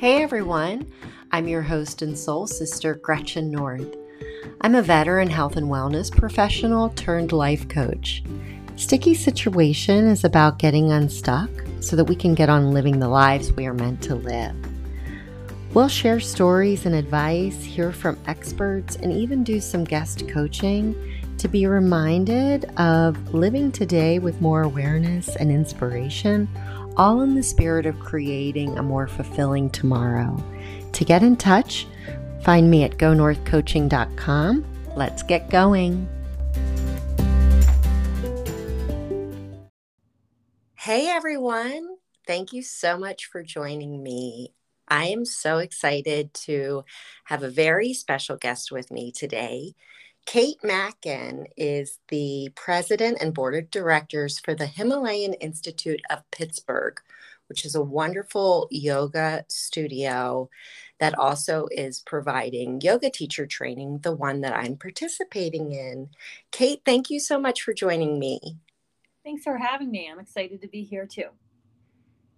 Hey everyone, I'm your host and soul sister, Gretchen North. I'm a veteran health and wellness professional turned life coach. Sticky Situation is about getting unstuck so that we can get on living the lives we are meant to live. We'll share stories and advice, hear from experts, and even do some guest coaching to be reminded of living today with more awareness and inspiration all in the spirit of creating a more fulfilling tomorrow. To get in touch, find me at gonorthcoaching.com. Let's get going. Hey everyone, thank you so much for joining me. I am so excited to have a very special guest with me today. Kate Mackin is the president and board of directors for the Himalayan Institute of Pittsburgh, which is a wonderful yoga studio that also is providing yoga teacher training, the one that I'm participating in. Kate, thank you so much for joining me. Thanks for having me. I'm excited to be here too.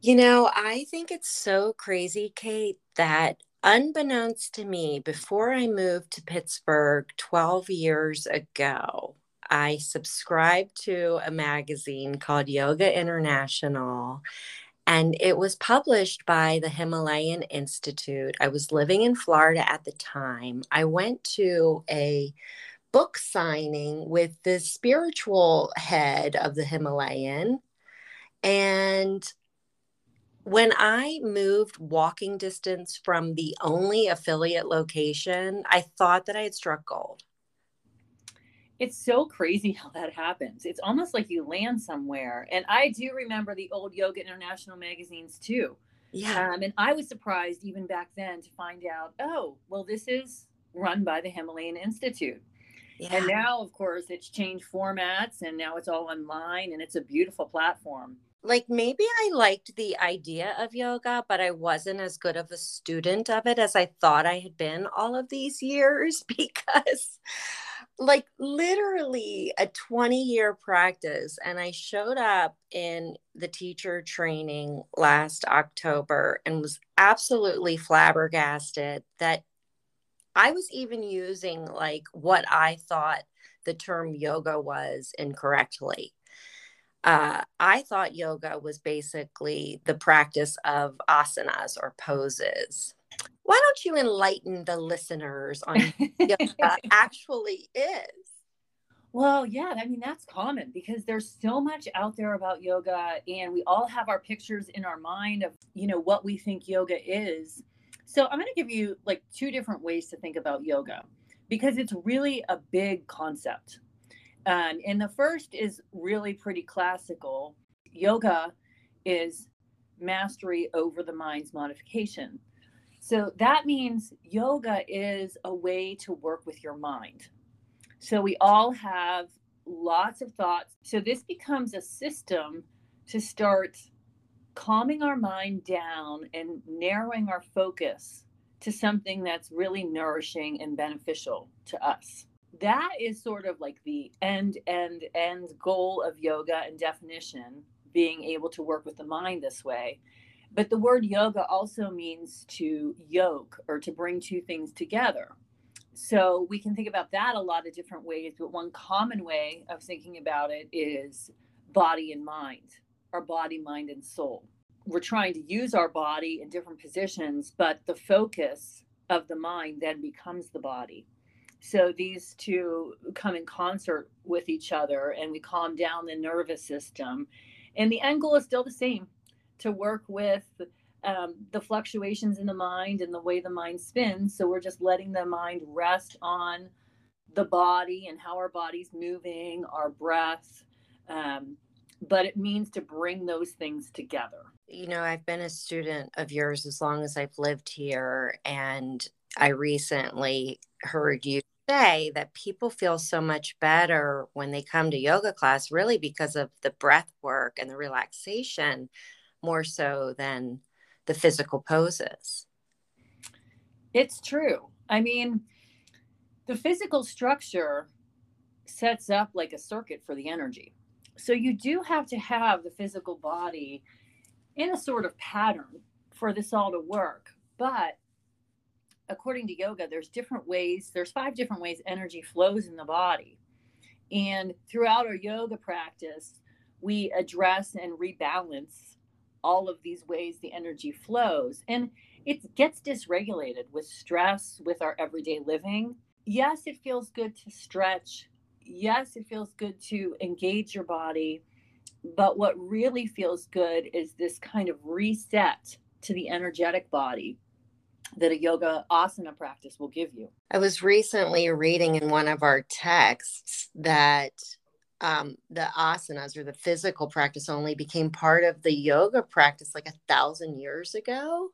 You know, I think it's so crazy, Kate, that unbeknownst to me, before I moved to Pittsburgh 12 years ago, I subscribed to a magazine called Yoga International, and it was published by the Himalayan Institute. I was living in Florida at the time. I went to a book signing with the spiritual head of the Himalayan, and when I moved walking distance from the only affiliate location, I thought that I had struck gold. It's so crazy how that happens. It's almost like you land somewhere. And I do remember the old Yoga International magazines too. Yeah. Um, and I was surprised even back then to find out, oh, well, this is run by the Himalayan Institute. Yeah. And now, of course, it's changed formats and now it's all online and it's a beautiful platform like maybe I liked the idea of yoga, but I wasn't as good of a student of it as I thought I had been all of these years because like literally a 20 year practice and I showed up in the teacher training last October and was absolutely flabbergasted that I was even using like what I thought the term yoga was incorrectly uh, I thought yoga was basically the practice of asanas or poses. Why don't you enlighten the listeners on what yoga actually is? Well, yeah, I mean, that's common because there's so much out there about yoga, and we all have our pictures in our mind of, you know, what we think yoga is. So I'm going to give you like two different ways to think about yoga because it's really a big concept. Um, and the first is really pretty classical. Yoga is mastery over the mind's modification. So that means yoga is a way to work with your mind. So we all have lots of thoughts. So this becomes a system to start calming our mind down and narrowing our focus to something that's really nourishing and beneficial to us that is sort of like the end end end goal of yoga and definition being able to work with the mind this way. But the word yoga also means to yoke or to bring two things together. So we can think about that a lot of different ways but one common way of thinking about it is body and mind our body mind and soul. We're trying to use our body in different positions but the focus of the mind then becomes the body so these two come in concert with each other and we calm down the nervous system. And the end goal is still the same to work with um, the fluctuations in the mind and the way the mind spins. So we're just letting the mind rest on the body and how our body's moving, our breath. Um, but it means to bring those things together. You know, I've been a student of yours as long as I've lived here. And I recently heard you say that people feel so much better when they come to yoga class, really because of the breath work and the relaxation more so than the physical poses. It's true. I mean, the physical structure sets up like a circuit for the energy. So you do have to have the physical body in a sort of pattern for this all to work. but according to yoga, there's different ways, there's five different ways energy flows in the body. And throughout our yoga practice, we address and rebalance all of these ways the energy flows. And it gets dysregulated with stress, with our everyday living. Yes, it feels good to stretch. Yes, it feels good to engage your body. But what really feels good is this kind of reset to the energetic body that a yoga asana practice will give you. I was recently reading in one of our texts that um, the asanas or the physical practice only became part of the yoga practice like a thousand years ago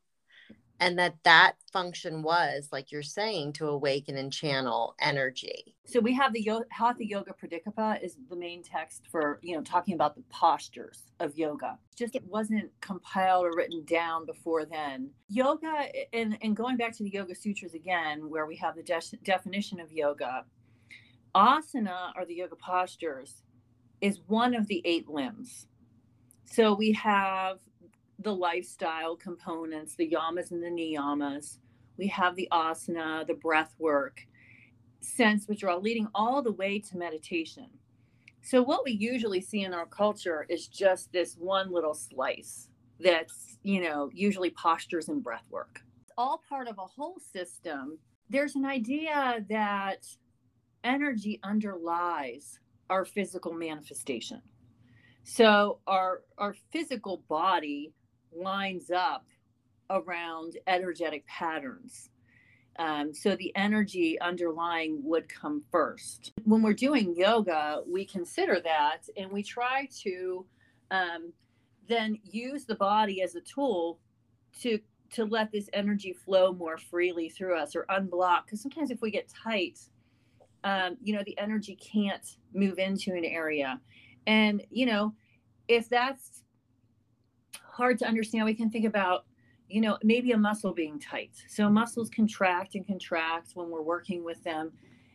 and that that function was like you're saying to awaken and channel energy. So we have the hatha yoga pradipika is the main text for you know talking about the postures of yoga. Just it wasn't compiled or written down before then. Yoga and, and going back to the yoga sutras again where we have the de- definition of yoga asana or the yoga postures is one of the eight limbs. So we have the lifestyle components, the yamas and the niyamas. We have the asana, the breath work, sense withdrawal, leading all the way to meditation. So, what we usually see in our culture is just this one little slice that's, you know, usually postures and breath work. It's all part of a whole system. There's an idea that energy underlies our physical manifestation. So, our, our physical body lines up around energetic patterns. Um, so the energy underlying would come first. When we're doing yoga, we consider that and we try to um, then use the body as a tool to to let this energy flow more freely through us or unblock. Because sometimes if we get tight, um, you know, the energy can't move into an area. And, you know, if that's hard to understand, we can think about, you know, maybe a muscle being tight. So muscles contract and contract when we're working with them.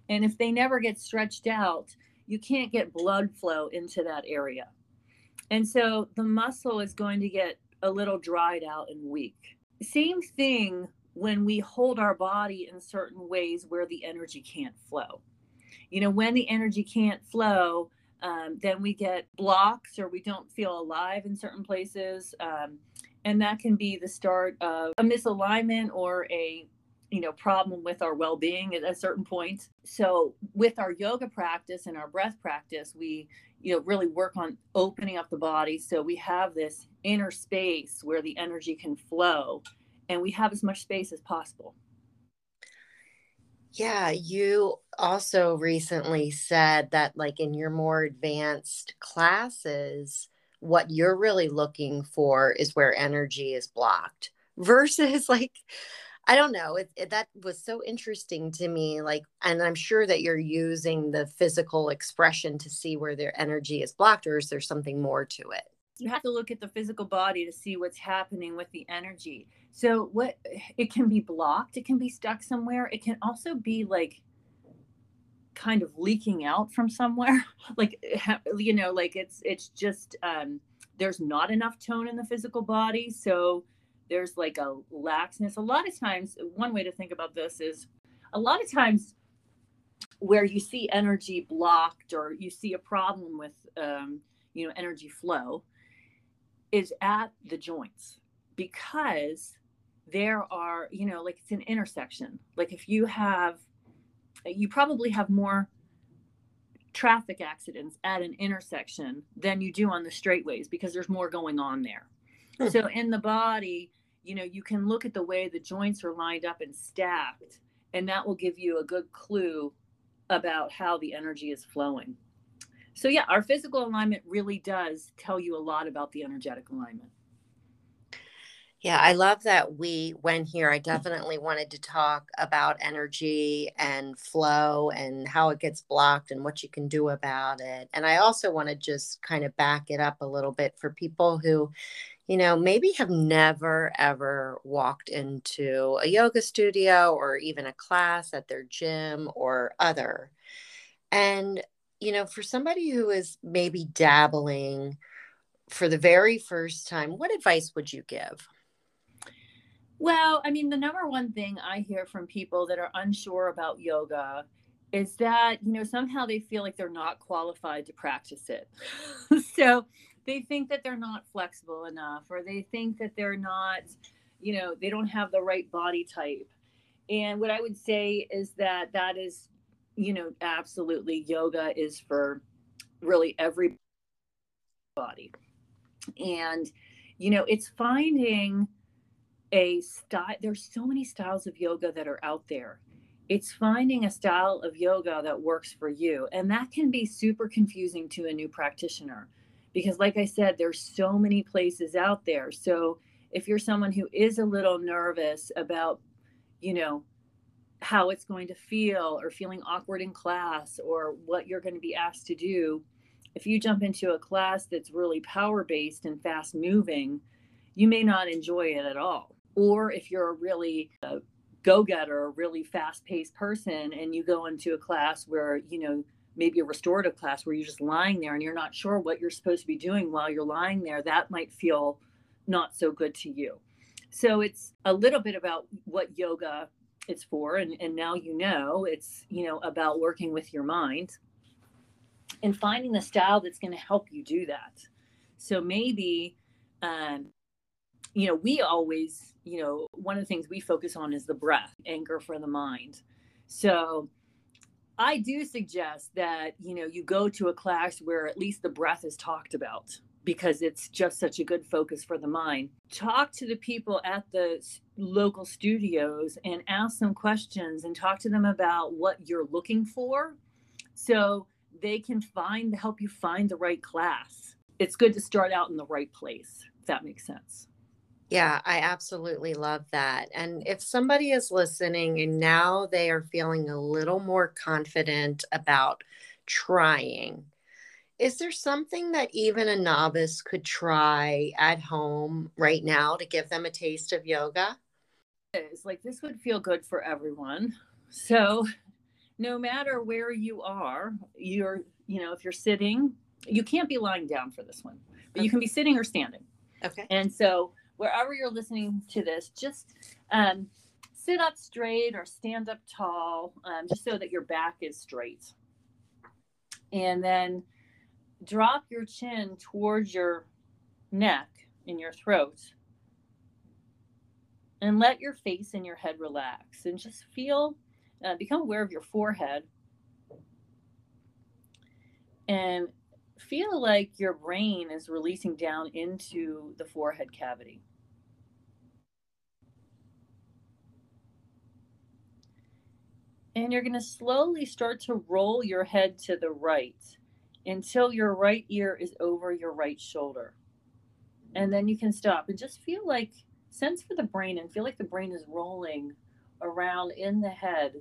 And if they never get stretched out, you can't get blood flow into that area. And so the muscle is going to get a little dried out and weak. Same thing when we hold our body in certain ways where the energy can't flow. You know, when the energy can't flow, um, then we get blocks or we don't feel alive in certain places. Um, and that can be the start of a misalignment or a you know problem with our well-being at a certain point so with our yoga practice and our breath practice we you know really work on opening up the body so we have this inner space where the energy can flow and we have as much space as possible yeah, you also recently said that, like, in your more advanced classes, what you're really looking for is where energy is blocked versus, like, I don't know. It, it, that was so interesting to me. Like, and I'm sure that you're using the physical expression to see where their energy is blocked, or is there something more to it? You have to look at the physical body to see what's happening with the energy. So what it can be blocked, it can be stuck somewhere. It can also be like kind of leaking out from somewhere. like you know, like it's it's just um there's not enough tone in the physical body, so there's like a laxness. A lot of times one way to think about this is a lot of times where you see energy blocked or you see a problem with um, you know energy flow is at the joints because there are you know like it's an intersection. Like if you have you probably have more traffic accidents at an intersection than you do on the straightways because there's more going on there. Hmm. so in the body you know you can look at the way the joints are lined up and stacked and that will give you a good clue about how the energy is flowing so yeah our physical alignment really does tell you a lot about the energetic alignment yeah, I love that we went here. I definitely wanted to talk about energy and flow and how it gets blocked and what you can do about it. And I also want to just kind of back it up a little bit for people who, you know, maybe have never ever walked into a yoga studio or even a class at their gym or other. And, you know, for somebody who is maybe dabbling for the very first time, what advice would you give? Well, I mean, the number one thing I hear from people that are unsure about yoga is that, you know, somehow they feel like they're not qualified to practice it. so they think that they're not flexible enough, or they think that they're not, you know, they don't have the right body type. And what I would say is that that is, you know, absolutely yoga is for really every body. And, you know, it's finding, a style there's so many styles of yoga that are out there it's finding a style of yoga that works for you and that can be super confusing to a new practitioner because like i said there's so many places out there so if you're someone who is a little nervous about you know how it's going to feel or feeling awkward in class or what you're going to be asked to do if you jump into a class that's really power based and fast moving you may not enjoy it at all. Or if you're a really uh, go-getter a really fast-paced person and you go into a class where you know maybe a restorative class where you're just lying there and you're not sure what you're supposed to be doing while you're lying there that might feel not so good to you. So it's a little bit about what yoga is for and, and now you know it's you know about working with your mind and finding the style that's going to help you do that so maybe um, you know we always you know, one of the things we focus on is the breath, anchor for the mind. So I do suggest that, you know, you go to a class where at least the breath is talked about because it's just such a good focus for the mind. Talk to the people at the local studios and ask them questions and talk to them about what you're looking for so they can find help you find the right class. It's good to start out in the right place, if that makes sense. Yeah, I absolutely love that. And if somebody is listening and now they are feeling a little more confident about trying, is there something that even a novice could try at home right now to give them a taste of yoga? It's like this would feel good for everyone. So, no matter where you are, you're, you know, if you're sitting, you can't be lying down for this one, but you can be sitting or standing. Okay. And so, wherever you're listening to this, just um, sit up straight or stand up tall, um, just so that your back is straight. And then drop your chin towards your neck in your throat. And let your face and your head relax and just feel, uh, become aware of your forehead. And feel like your brain is releasing down into the forehead cavity. And you're going to slowly start to roll your head to the right until your right ear is over your right shoulder. And then you can stop and just feel like, sense for the brain and feel like the brain is rolling around in the head.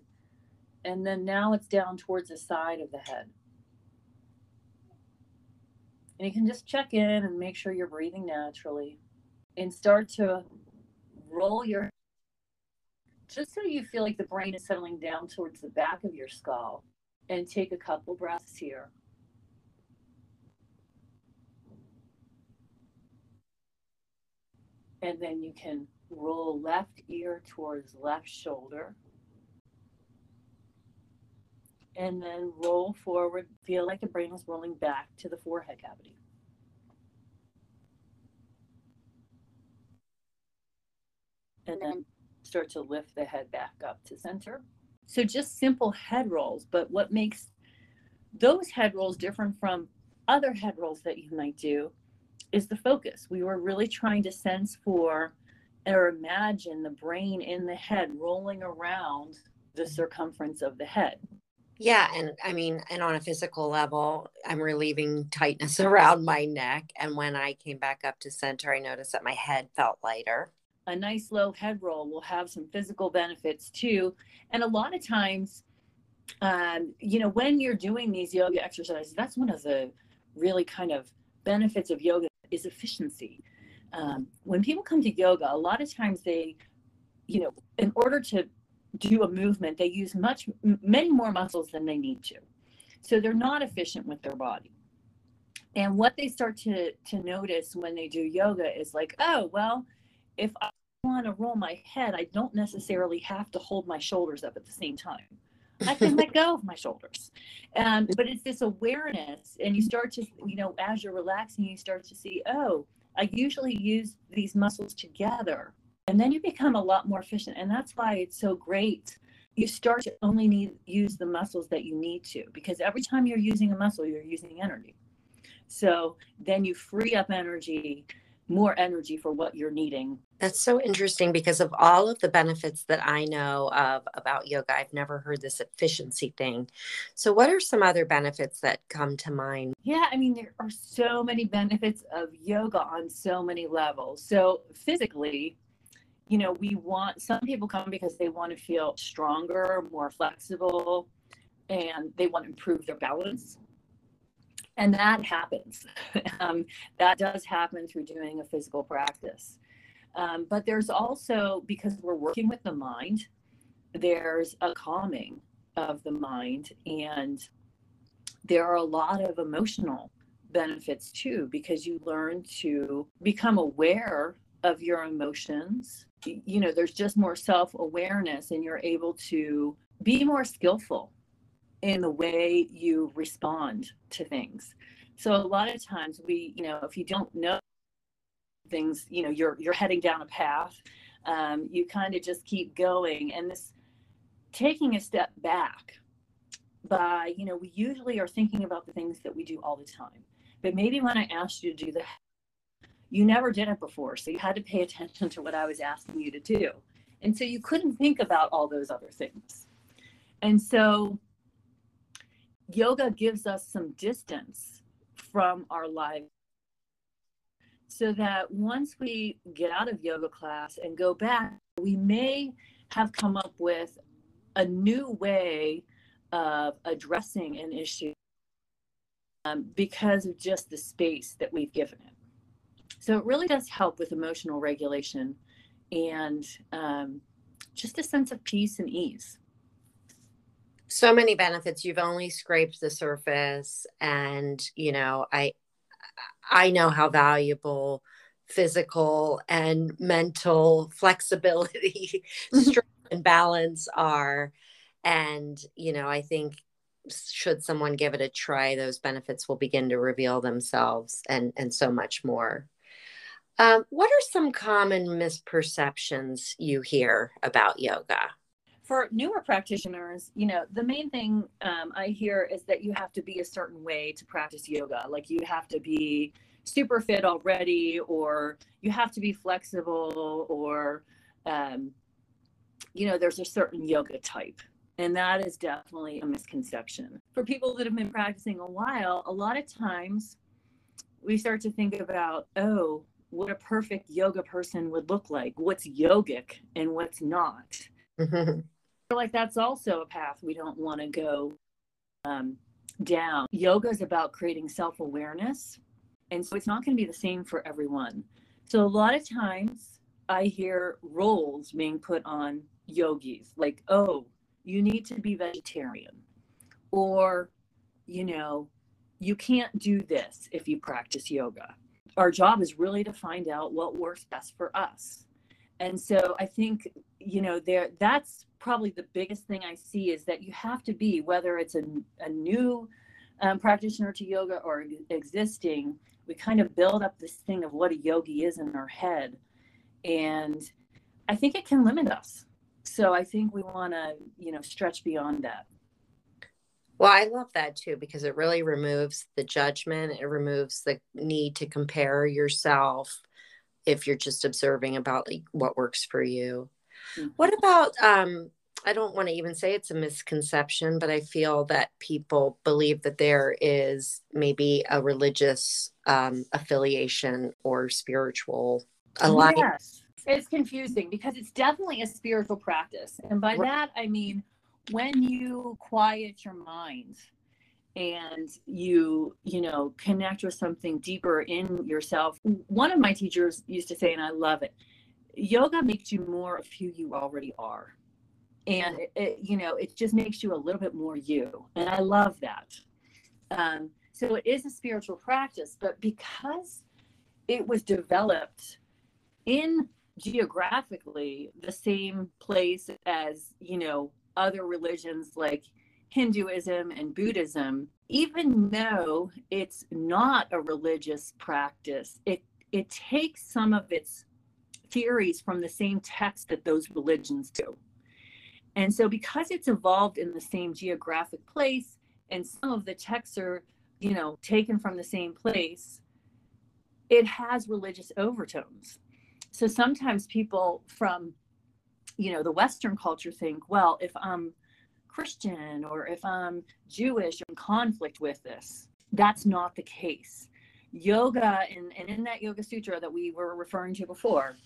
And then now it's down towards the side of the head. And you can just check in and make sure you're breathing naturally and start to roll your just so you feel like the brain is settling down towards the back of your skull and take a couple breaths here. And then you can roll left ear towards left shoulder. And then roll forward. Feel like the brain is rolling back to the forehead cavity. And then start to lift the head back up to center. So just simple head rolls, but what makes those head rolls different from other head rolls that you might do is the focus. We were really trying to sense for or imagine the brain in the head rolling around the circumference of the head. Yeah, and I mean, and on a physical level, I'm relieving tightness around my neck. And when I came back up to center, I noticed that my head felt lighter a nice low head roll will have some physical benefits too. And a lot of times, um, you know, when you're doing these yoga exercises, that's one of the really kind of benefits of yoga is efficiency. Um, when people come to yoga, a lot of times they, you know, in order to do a movement, they use much, many more muscles than they need to. So they're not efficient with their body. And what they start to, to notice when they do yoga is like, oh, well, if I want to roll my head, I don't necessarily have to hold my shoulders up at the same time. I can let go of my shoulders. Um, but it's this awareness, and you start to, you know, as you're relaxing, you start to see, oh, I usually use these muscles together. And then you become a lot more efficient. And that's why it's so great. You start to only need use the muscles that you need to, because every time you're using a muscle, you're using energy. So then you free up energy more energy for what you're needing. That's so interesting because of all of the benefits that I know of about yoga, I've never heard this efficiency thing. So, what are some other benefits that come to mind? Yeah, I mean, there are so many benefits of yoga on so many levels. So, physically, you know, we want some people come because they want to feel stronger, more flexible, and they want to improve their balance and that happens um, that does happen through doing a physical practice um, but there's also because we're working with the mind there's a calming of the mind and there are a lot of emotional benefits too because you learn to become aware of your emotions you know there's just more self-awareness and you're able to be more skillful in the way you respond to things. So a lot of times we, you know, if you don't know things, you know, you're you're heading down a path, um, you kind of just keep going. And this taking a step back by, you know, we usually are thinking about the things that we do all the time. But maybe when I asked you to do that, you never did it before. So you had to pay attention to what I was asking you to do. And so you couldn't think about all those other things. And so yoga gives us some distance from our life so that once we get out of yoga class and go back, we may have come up with a new way of addressing an issue um, because of just the space that we've given it. So it really does help with emotional regulation and um, just a sense of peace and ease so many benefits you've only scraped the surface and you know i i know how valuable physical and mental flexibility strength and balance are. And you know i think should someone give it a try those benefits will begin to reveal themselves and and so much more. Um, what are some common misperceptions you hear about yoga for newer practitioners, you know, the main thing um, I hear is that you have to be a certain way to practice yoga. Like you have to be super fit already, or you have to be flexible, or, um, you know, there's a certain yoga type. And that is definitely a misconception. For people that have been practicing a while, a lot of times we start to think about, oh, what a perfect yoga person would look like, what's yogic and what's not. Like that's also a path we don't want to go um, down. Yoga is about creating self awareness. And so it's not going to be the same for everyone. So a lot of times I hear roles being put on yogis like, oh, you need to be vegetarian. Or, you know, you can't do this if you practice yoga. Our job is really to find out what works best for us. And so I think, you know, there that's probably the biggest thing I see is that you have to be, whether it's a, a new um, practitioner to yoga or existing, we kind of build up this thing of what a yogi is in our head. And I think it can limit us. So I think we want to, you know, stretch beyond that. Well, I love that too because it really removes the judgment. It removes the need to compare yourself if you're just observing about like what works for you. Mm-hmm. What about um I don't want to even say it's a misconception, but I feel that people believe that there is maybe a religious um, affiliation or spiritual alliance. Yes, it's confusing because it's definitely a spiritual practice. And by right. that, I mean when you quiet your mind and you you know connect with something deeper in yourself. One of my teachers used to say and i love it yoga makes you more of who you already are. And it, it, you know it just makes you a little bit more you and i love that. Um, so it is a spiritual practice but because it was developed in geographically the same place as, you know, other religions like Hinduism and Buddhism, even though it's not a religious practice, it it takes some of its theories from the same text that those religions do. And so because it's evolved in the same geographic place and some of the texts are, you know, taken from the same place, it has religious overtones. So sometimes people from, you know, the Western culture think, well, if I'm Christian or if I'm Jewish, in conflict with this. That's not the case. Yoga, and, and in that Yoga Sutra that we were referring to before,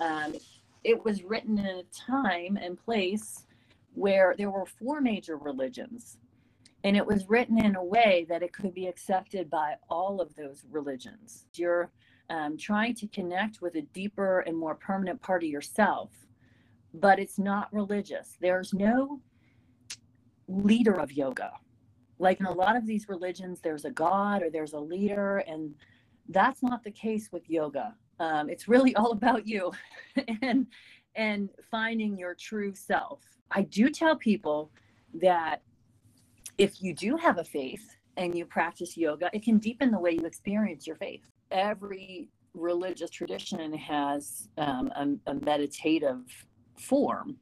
um, it was written in a time and place where there were four major religions. And it was written in a way that it could be accepted by all of those religions. You're um, trying to connect with a deeper and more permanent part of yourself, but it's not religious. There's no leader of yoga. Like in a lot of these religions, there's a god or there's a leader, and that's not the case with yoga. Um, it's really all about you and and finding your true self. I do tell people that if you do have a faith and you practice yoga, it can deepen the way you experience your faith. Every religious tradition has um, a, a meditative form.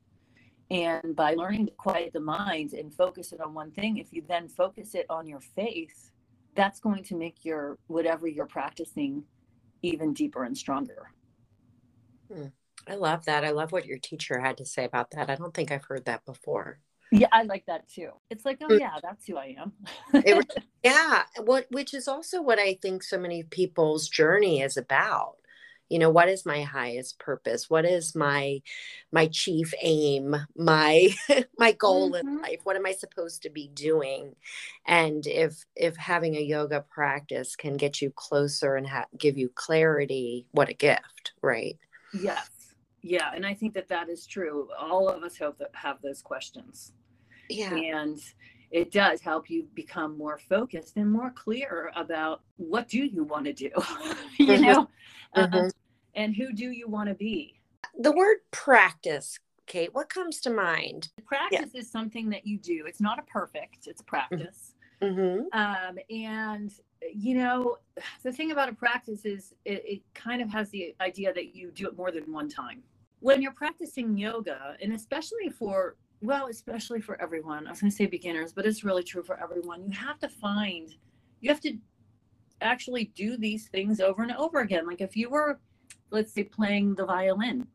And by learning to quiet the mind and focus it on one thing, if you then focus it on your faith, that's going to make your whatever you're practicing even deeper and stronger. Hmm. I love that. I love what your teacher had to say about that. I don't think I've heard that before. Yeah, I like that too. It's like, oh mm. yeah, that's who I am. it, yeah, what which is also what I think so many people's journey is about. You know, what is my highest purpose? What is my my chief aim? My my goal mm-hmm. in life? What am I supposed to be doing? And if if having a yoga practice can get you closer and ha- give you clarity, what a gift, right? Yes. Yeah, and I think that that is true. All of us have have those questions yeah. And it does help you become more focused and more clear about what do you want to do, you mm-hmm. know, uh, mm-hmm. uh, and who do you want to be. The word practice, Kate, what comes to mind? Practice yeah. is something that you do. It's not a perfect, it's a practice. Mm-hmm. Um, and you know, the thing about a practice is it, it kind of has the idea that you do it more than one time. When you're practicing yoga, and especially for well, especially for everyone. I was going to say beginners, but it's really true for everyone. You have to find, you have to actually do these things over and over again. Like if you were, let's say, playing the violin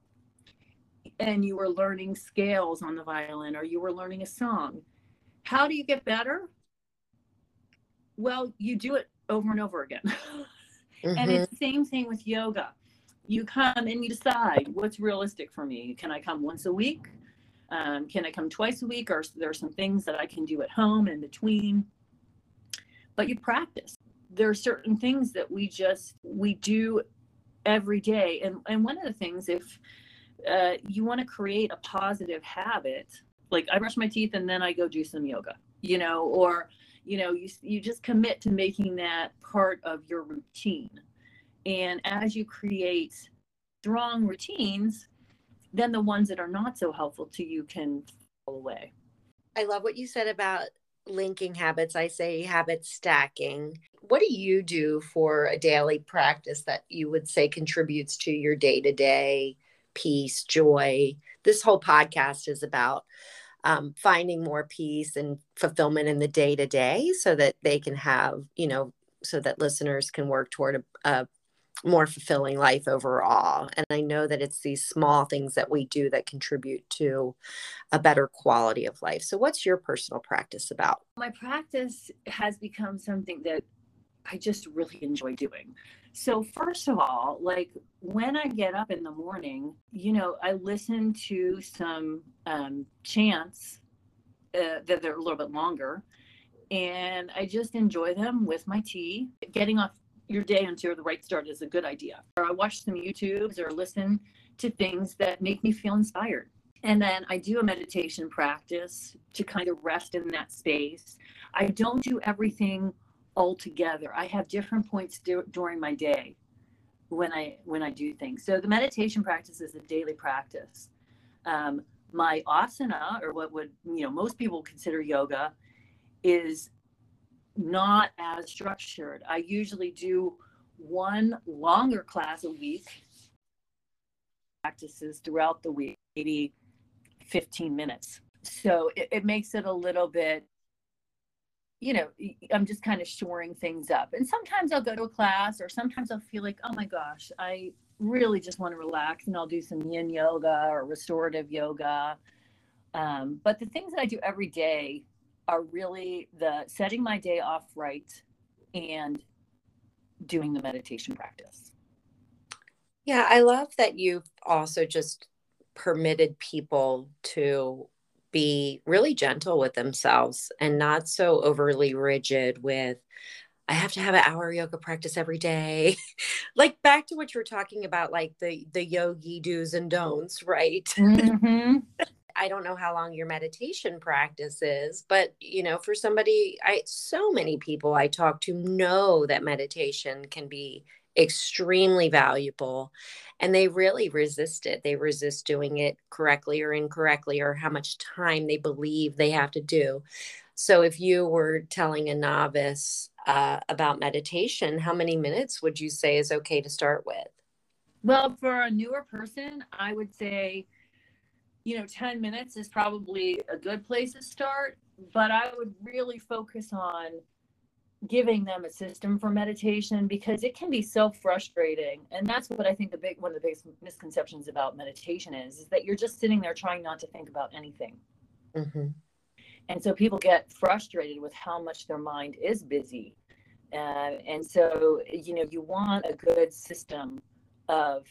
and you were learning scales on the violin or you were learning a song, how do you get better? Well, you do it over and over again. Mm-hmm. And it's the same thing with yoga. You come and you decide what's realistic for me. Can I come once a week? Um, can I come twice a week? Or there are some things that I can do at home in between. But you practice. There are certain things that we just we do every day. And and one of the things, if uh, you want to create a positive habit, like I brush my teeth and then I go do some yoga, you know, or you know, you you just commit to making that part of your routine. And as you create strong routines, then the ones that are not so helpful to you can fall away. I love what you said about linking habits. I say habit stacking. What do you do for a daily practice that you would say contributes to your day to day peace, joy? This whole podcast is about um, finding more peace and fulfillment in the day to day so that they can have, you know, so that listeners can work toward a, a more fulfilling life overall. And I know that it's these small things that we do that contribute to a better quality of life. So, what's your personal practice about? My practice has become something that I just really enjoy doing. So, first of all, like when I get up in the morning, you know, I listen to some um, chants uh, that are a little bit longer. And I just enjoy them with my tea, getting off your day onto the right start is a good idea. Or I watch some YouTubes or listen to things that make me feel inspired. And then I do a meditation practice to kind of rest in that space. I don't do everything all together. I have different points do- during my day when I when I do things. So the meditation practice is a daily practice. Um, my asana, or what would you know most people consider yoga, is not as structured. I usually do one longer class a week, practices throughout the week, maybe 15 minutes. So it, it makes it a little bit you know, I'm just kind of shoring things up. And sometimes I'll go to a class or sometimes I'll feel like, oh my gosh, I really just want to relax and I'll do some yin yoga or restorative yoga. Um, but the things that I do every day are really the setting my day off right and doing the meditation practice. Yeah, I love that you've also just permitted people to be really gentle with themselves and not so overly rigid with I have to have an hour yoga practice every day. like back to what you were talking about, like the the yogi do's and don'ts, right? Mm-hmm. I don't know how long your meditation practice is, but you know, for somebody, I so many people I talk to know that meditation can be extremely valuable and they really resist it. They resist doing it correctly or incorrectly or how much time they believe they have to do. So if you were telling a novice uh, about meditation how many minutes would you say is okay to start with? Well for a newer person i would say you know 10 minutes is probably a good place to start but i would really focus on giving them a system for meditation because it can be so frustrating. And that's what i think the big one of the biggest misconceptions about meditation is is that you're just sitting there trying not to think about anything. Mm-hmm. and so people get frustrated with how much their mind is busy. Uh, and so you know you want a good system of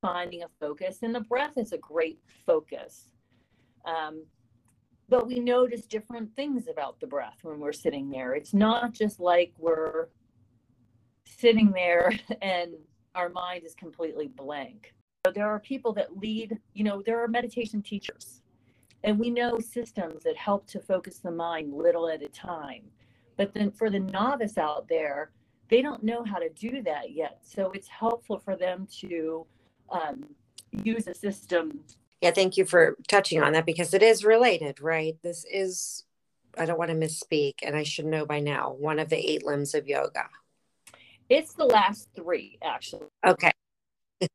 finding a focus and the breath is a great focus. Um, but we notice different things about the breath when we're sitting there. It's not just like we're sitting there and our mind is completely blank. There are people that lead, you know, there are meditation teachers, and we know systems that help to focus the mind little at a time. But then for the novice out there, they don't know how to do that yet. So it's helpful for them to um, use a system yeah, thank you for touching on that because it is related, right? This is, I don't want to misspeak, and I should know by now, one of the eight limbs of yoga. It's the last three, actually. Okay.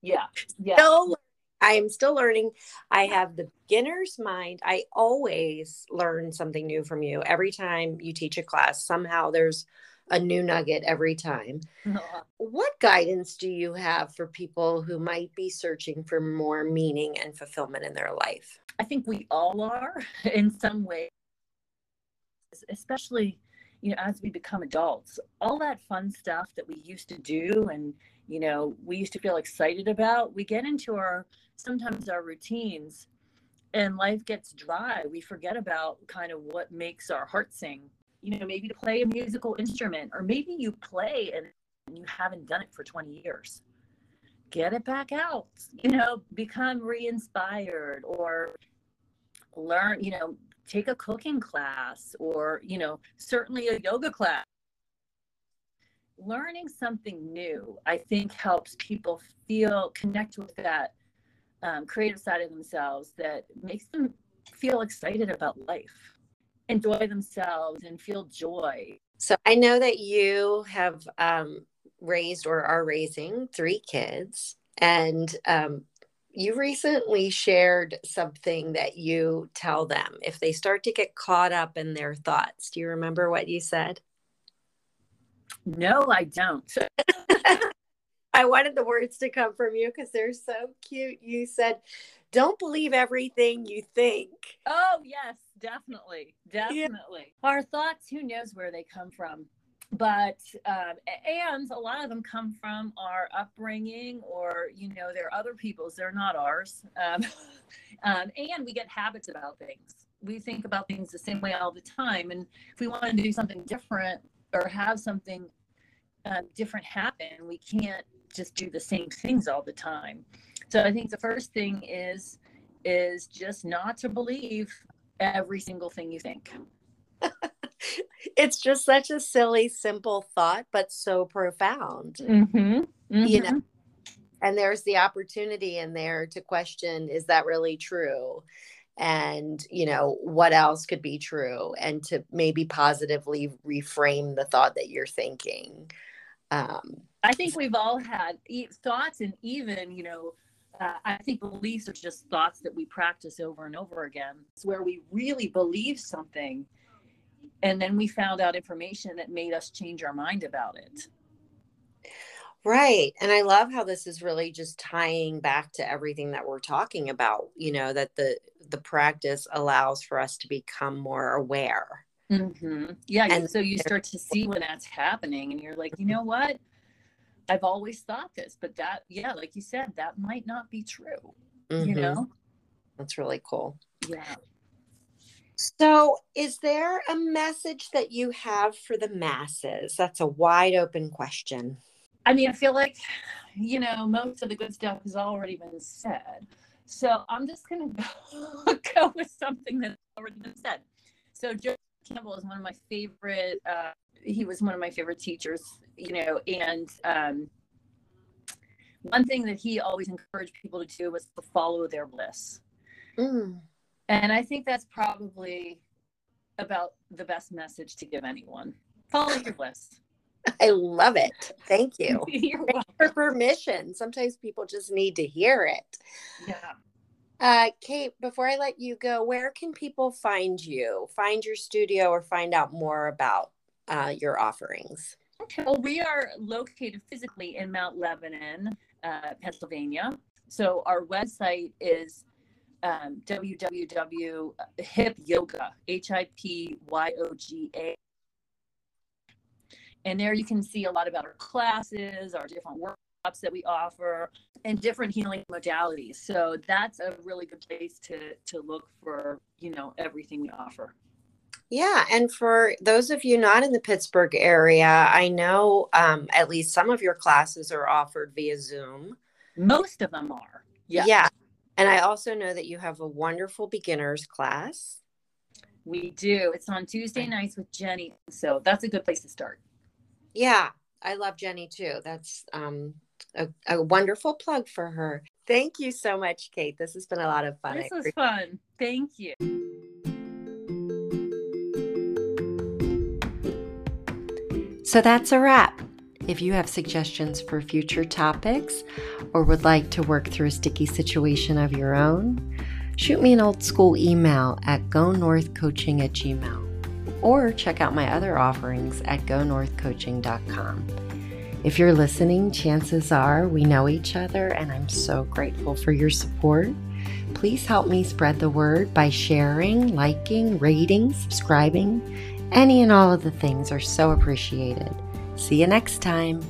yeah. Yeah. Still, I am still learning. I have the beginner's mind. I always learn something new from you. Every time you teach a class, somehow there's a new nugget every time. What guidance do you have for people who might be searching for more meaning and fulfillment in their life? I think we all are in some way, especially you know as we become adults. All that fun stuff that we used to do and you know we used to feel excited about, we get into our sometimes our routines and life gets dry. We forget about kind of what makes our heart sing you know, maybe to play a musical instrument, or maybe you play and you haven't done it for 20 years. Get it back out, you know, become re inspired or learn, you know, take a cooking class or, you know, certainly a yoga class. Learning something new, I think, helps people feel connect with that um, creative side of themselves that makes them feel excited about life enjoy themselves and feel joy. So I know that you have um, raised or are raising three kids, and um, you recently shared something that you tell them if they start to get caught up in their thoughts. Do you remember what you said? No, I don't. I wanted the words to come from you because they're so cute. You said, Don't believe everything you think. Oh, yes definitely definitely. Yeah. our thoughts who knows where they come from. But um, and a lot of them come from our upbringing or you know they're other people's they're not ours. Um, um, and we get habits about things. We think about things the same way all the time. And if we want to do something different or have something uh, different happen we can't just do the same things all the time. So i think the first thing is is just not to believe every single thing you think. it's just such a silly, simple thought, but so profound. Mm-hmm. Mm-hmm. You know, and there's the opportunity in there to question is that really true? And, you know, what else could be true? And to maybe positively reframe the thought that you're thinking. Um, I think we've all had thoughts, and even, you know, uh, I think beliefs are just thoughts that we practice over and over again. It's where we really believe something and then we found out information that made us change our mind about it right and i love how this is really just tying back to everything that we're talking about you know that the the practice allows for us to become more aware mm-hmm. yeah and so you start to see when that's happening and you're like you know what i've always thought this but that yeah like you said that might not be true mm-hmm. you know that's really cool yeah so, is there a message that you have for the masses? That's a wide open question. I mean, I feel like, you know, most of the good stuff has already been said. So, I'm just going to go with something that's already been said. So, Joe Campbell is one of my favorite, uh, he was one of my favorite teachers, you know, and um, one thing that he always encouraged people to do was to follow their bliss. Mm and I think that's probably about the best message to give anyone. Follow your bliss. I love it. Thank you. You're for permission. Sometimes people just need to hear it. Yeah. Uh, Kate, before I let you go, where can people find you, find your studio, or find out more about uh, your offerings? Okay. Well, we are located physically in Mount Lebanon, uh, Pennsylvania. So our website is um, www.hip yoga, H I P Y O G A. And there you can see a lot about our classes, our different workshops that we offer, and different healing modalities. So that's a really good place to to look for, you know, everything we offer. Yeah, and for those of you not in the Pittsburgh area, I know um, at least some of your classes are offered via Zoom. Most of them are. Yeah. Yeah. And I also know that you have a wonderful beginners class. We do. It's on Tuesday nights with Jenny. So that's a good place to start. Yeah, I love Jenny too. That's um, a, a wonderful plug for her. Thank you so much, Kate. This has been a lot of fun. This was fun. Thank you. So that's a wrap. If you have suggestions for future topics or would like to work through a sticky situation of your own, shoot me an old school email at gonorthcoaching at gmail or check out my other offerings at gonorthcoaching.com. If you're listening, chances are we know each other, and I'm so grateful for your support. Please help me spread the word by sharing, liking, rating, subscribing. Any and all of the things are so appreciated. See you next time.